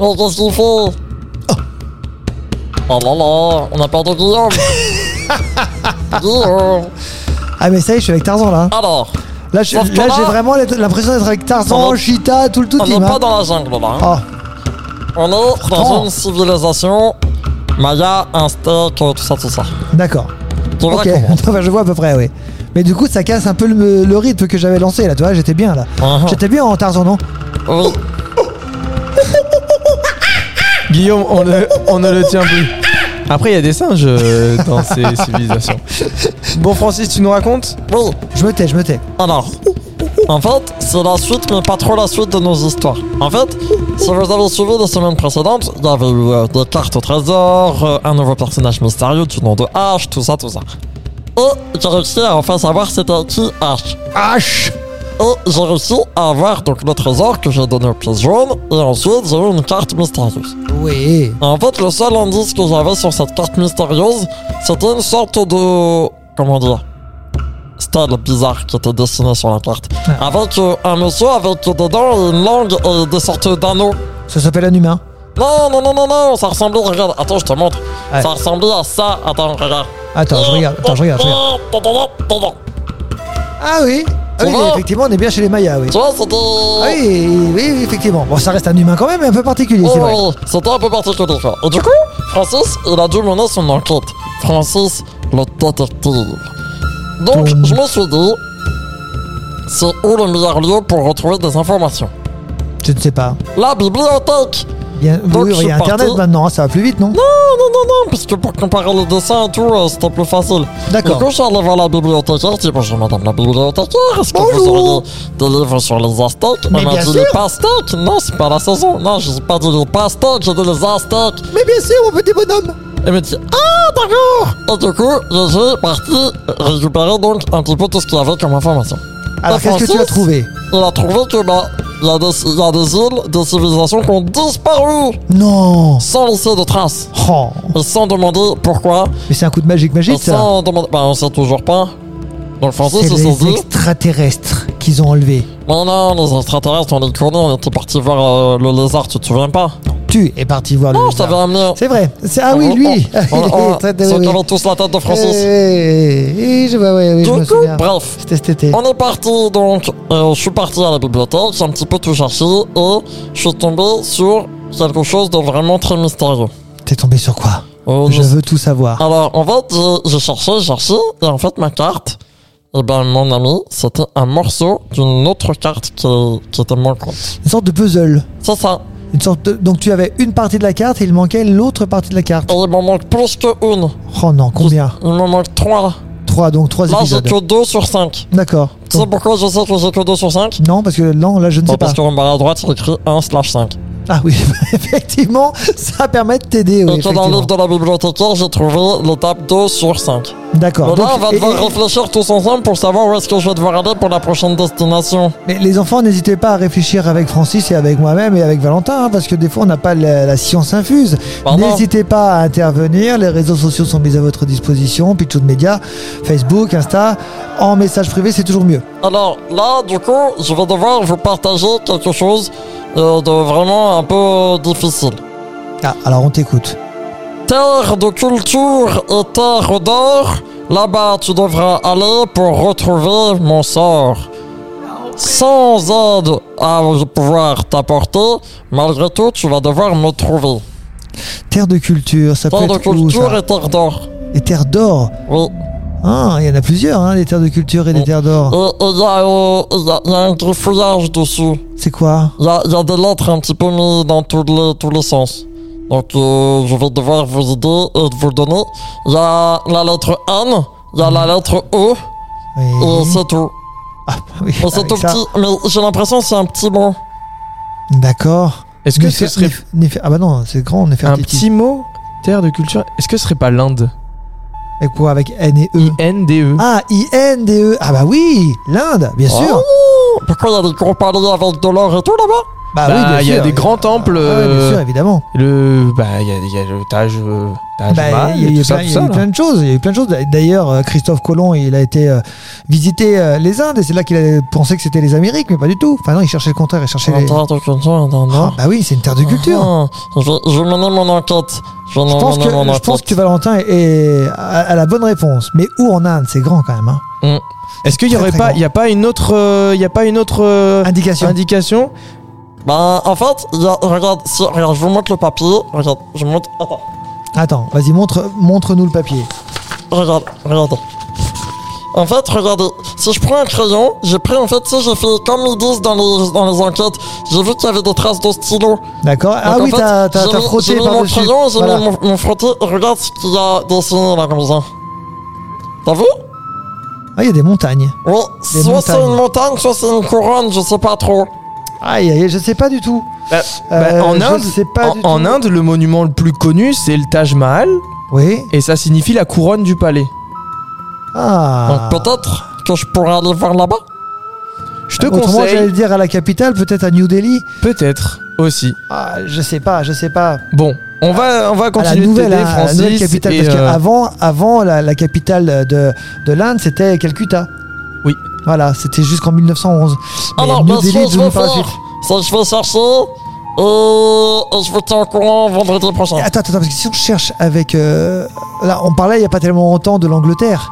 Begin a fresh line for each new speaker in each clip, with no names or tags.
Mais qu'est-ce qu'il fait Oh là là, on a peur de Guillaume. Guillaume.
Ah, mais ça y est, je suis avec Tarzan là.
Alors,
Là, j'ai vraiment l'impression d'être avec Tarzan, Cheetah, tout le tout
on n'est pas
hein.
dans la jungle là. hein.
Oh,
On est dans une civilisation. Maya, un steak, tout ça, tout ça.
d'accord.
Tu vois
Ok, Enfin, je vois à peu près, oui. Mais du coup, ça casse un peu le, le rythme que j'avais lancé là, tu vois, j'étais bien là.
Mhm.
J'étais bien en Tarzan, non?
Oui.
Guillaume, on ne, on ne le tient plus. Après, il y a des singes euh, dans ces civilisations. Bon, Francis, tu nous racontes
Oui.
Je me tais, je me tais.
Alors, en fait, c'est la suite, mais pas trop la suite de nos histoires. En fait, si vous avez suivi les semaines précédentes, il y avait eu euh, des cartes au trésor, euh, un nouveau personnage mystérieux du nom de H, tout ça, tout ça. Et j'ai réussi à enfin savoir c'était qui H.
H?
Et j'ai réussi à avoir donc le trésor que j'ai donné au pièce jaune, et ensuite j'ai eu une carte mystérieuse.
Oui.
En fait, le seul indice que j'avais sur cette carte mystérieuse, c'était une sorte de. Comment dire Style bizarre qui était dessiné sur la carte.
Ah.
Avec euh, un monsieur avec dedans une langue et des sortes d'anneaux.
Ça s'appelle un humain.
Non, non, non, non, non, ça ressemblait, regarde, attends, je te montre.
Ouais.
Ça ressemblait à ça, attends, regarde.
Attends, je regarde, attends, je regarde, je regarde. Ah oui Ah oui, effectivement, on est bien chez les Mayas, oui.
Tu vois, c'était.
Ah oui, oui, effectivement. Bon, ça reste un humain quand même, mais un peu particulier, c'est
Oh,
vrai.
oui, c'était un peu particulier. Et du coup, Francis, il a dû mener son enquête. Francis, le détective. Donc,
Donc-
je me suis dit, c'est où le meilleur lieu pour retrouver des informations?
Je ne sais pas.
La bibliothèque
Bien,
Donc,
oui, il y a Internet
parti.
maintenant, ça va plus vite, non
Non, non, non, non, parce que pour comparer les dessins et tout, euh, c'était plus facile.
D'accord.
Du coup, je suis allé voir la bibliothécaire, je dis bonjour madame la bibliothécaire, est-ce que vous auriez des livres sur les Aztèques?
Mais
Elle m'a
bien
dit
sûr.
les pastèques Non, c'est pas la saison. Non, je n'ai pas dit les pastèques, j'ai dit les Aztèques.
Mais bien sûr, mon petit bonhomme
Elle me dit Ah, d'accord Et du coup, je suis parti récupérer donc un petit peu tout ce qu'il y avait comme information.
Alors,
Et
qu'est-ce que tu as
Francis,
trouvé?
Il a trouvé que, bah, il y, a des- il y a des îles, des civilisations qui ont disparu
Non
sans laisser de traces.
Oh
Et sans demander pourquoi.
Mais c'est un coup de magique magique, ça
sans demander. Bah, on sait toujours pas. Donc, Francis,
C'est
il s'est
les
dit
extraterrestres qu'ils ont enlevés.
Mais non, les extraterrestres, on les connaît, on était parti voir euh, le lézard, tu te souviens pas?
Tu es parti voir le
Non, je
lézard.
t'avais amené.
C'est vrai. Ah oui, lui
On-
Il
on- on-
est
tous la tête de Francis.
Eh, eh, je ouais,
Du coup, bref.
C'était cet été.
On est parti donc, euh, je suis parti à la bibliothèque, j'ai un petit peu tout cherché et je suis tombé sur quelque chose de vraiment très mystérieux.
T'es tombé sur quoi?
Euh,
Je veux tout savoir.
Alors en fait, j'ai- cherché, j'ai cherché et en fait ma carte, et ben mon ami, c'était un morceau d'une autre carte qui, qui était manquante.
Une sorte de puzzle.
C'est ça.
Une sorte de- Donc tu avais une partie de la carte et il manquait l'autre partie de la carte.
Et il m'en manque plus qu'une.
Oh non, combien
Il me manque trois.
Trois, donc trois
Là j'ai
épisodes.
que deux sur cinq.
D'accord.
Tu sais pourquoi je sais que j'ai que deux sur cinq
Non, parce que non, là je ne sais
Bon,
pas.
Parce qu'en bas à droite, il écrit 1 slash 5.
Ah oui, effectivement, ça permet de t'aider. Oui,
Et dans le livre de la bibliothécaire, j'ai trouvé l'étape 2 sur 5.
D'accord.
Là, on va devoir
et-
réfléchir tous ensemble pour savoir où est-ce que je vais devoir aller pour la prochaine destination.
Mais les enfants, n'hésitez pas à réfléchir avec Francis et avec moi-même et avec Valentin, hein, parce que des fois, on n'a pas la, la science infuse. N'hésitez pas à intervenir. Les réseaux sociaux sont mis à votre disposition. Pitchou de médias, Facebook, Insta. En message privé, c'est toujours mieux.
Alors là, du coup, je vais devoir vous partager quelque chose euh, de vraiment un peu difficile.
Ah, alors on t'écoute.
Terre de culture et terre d'or, là-bas tu devras aller pour retrouver mon sort. Sans aide à pouvoir t'apporter, malgré tout, tu vas devoir me trouver.
Terre de culture, ça
Terre
peut
de
être où
culture
ça
et terre d'or.
Et terre d'or?
Oui.
Ah, il y en a plusieurs, hein, des terres de culture et des
Oh.
terres d'or.
Et il y, a, euh, y a- y a un griffouillage dessus.
C'est quoi
Il y a, y a des lettres un petit peu mises dans tous les, tous les sens. Donc euh, je vais devoir vous aider et vous donner. Il y a la lettre N, il y a la lettre E,
Oui.
et c'est tout.
Ah, oui,
Mais c'est tout
ça.
petit, mais j'ai l'impression que c'est un petit mot.
D'accord.
Est-ce que
Néfer-
ce serait
Néfer- Ah bah non, c'est grand,
un
Nefertiti.
petit mot Terre de culture Est-ce que ce serait pas l'Inde
Et quoi avec N et E
I-N-D-E.
Ah, I-N-D-E. Ah bah oui, l'Inde, bien sûr.
Oh, pourquoi il y a des gros palais avec de l'or et tout là-bas?
Bah,
Bah,
oui, bien
il y a
sûr.
des grands temples.
Ah ouais, bien
euh,
sûr, évidemment.
Le, bah, il y a, il y a le Taj, euh, Taj
Bah,
Mahal
il y a eu
ça,
plein,
tout
il y a
ça,
eu plein de choses. Il y a eu plein de choses. D'ailleurs, euh, Christophe Colomb, il a été euh, visiter euh, les Indes et c'est là qu'il a pensé que c'était les Amériques, mais pas du tout. Enfin non, il cherchait le contraire, il cherchait les. Ah, bah oui, c'est une terre de culture.
Ah, je, vais, je mener mon enquête. Je,
pense, que, je pense que Valentin est, est à, à la bonne réponse. Mais où en Inde C'est grand quand même. Hein.
Est-ce qu'il y
Très,
aurait
très
pas, il y a pas une autre, euh, il y a pas une autre euh,
Indication.
indication?
Bah, en fait, il y a, regarde, si, regarde, je vous montre le papier. Regarde, je montre. Attends,
Attends, vas-y, montre, montre-nous le papier.
regarde, regardez. En fait, regardez, si je prends un crayon, j'ai pris, en fait, sais, j'ai fait comme ils disent dans les, dans les enquêtes, j'ai vu qu'il y avait des traces de stylo.
D'accord Ah
Donc,
oui, t'as t'as-
j'ai
t'as
mis-
frotté
J'ai mis mon crayon, j'ai
Voilà.
mis mon, mon frotté, regarde ce qu'il y a dessiné là, comme ça. T'as vu?
Ah, il y a des montagnes.
Oui,
Des
soit c'est une montagne, soit c'est une couronne, je sais pas trop.
Aïe, aïe, je sais pas du tout.
Bah,
Euh,
bah, en
je
Inde,
sais pas
en,
du
en
tout.
Inde, le monument le plus connu, c'est le Taj Mahal,
Oui.
et ça signifie la couronne du palais.
Ah.
Donc peut-être que je pourrais aller voir là-bas.
Je te
Autrement, j'allais
conseille,
le dire à la capitale, peut-être à New Delhi.
peut-être aussi.
Ah, je sais pas, je sais pas.
Bon, on va, on va
À la
continuer de
hein, à la nouvelle capitale.
et,
Parce
euh,
qu'avant, avant, la, la capitale de, de l'Inde, c'était Calcutta. Voilà, c'était jusqu'en 1911. Mais
Alors, bien sûr, je vais
la
faire. Ça, je vais chercher. Et, et je vous tiens au courant vendredi prochain.
Attends, attends, parce que si on cherche avec. euh, là, on parlait il y a pas tellement longtemps de l'Angleterre.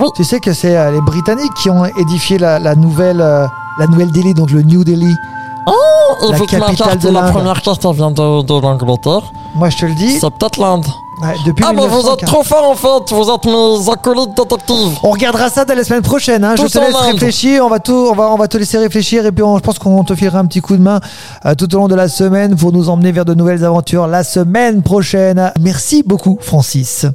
Oui.
Tu sais que c'est euh, les Britanniques qui ont édifié la, la nouvelle. euh, la nouvelle Delhi, donc le New Delhi.
Et
la
vu que ma
capitale
carte,
de
la
l'Inde.
première carte, elle vient de, de l'Angleterre.
Moi, je te le dis.
C'est peut-être l'Inde.
Ouais, depuis
Ah, mais vous
1915.
êtes trop fort en fait. Vous êtes mes acolytes détectives.
On regardera ça dès la semaine prochaine. Hein. Je te laisse
Inde.
réfléchir. On va, tout, on, va, on va te laisser réfléchir. Et puis, on- je pense qu'on te filera un petit coup de main euh, tout au long de la semaine pour nous emmener vers de nouvelles aventures la semaine prochaine. Merci beaucoup, Francis.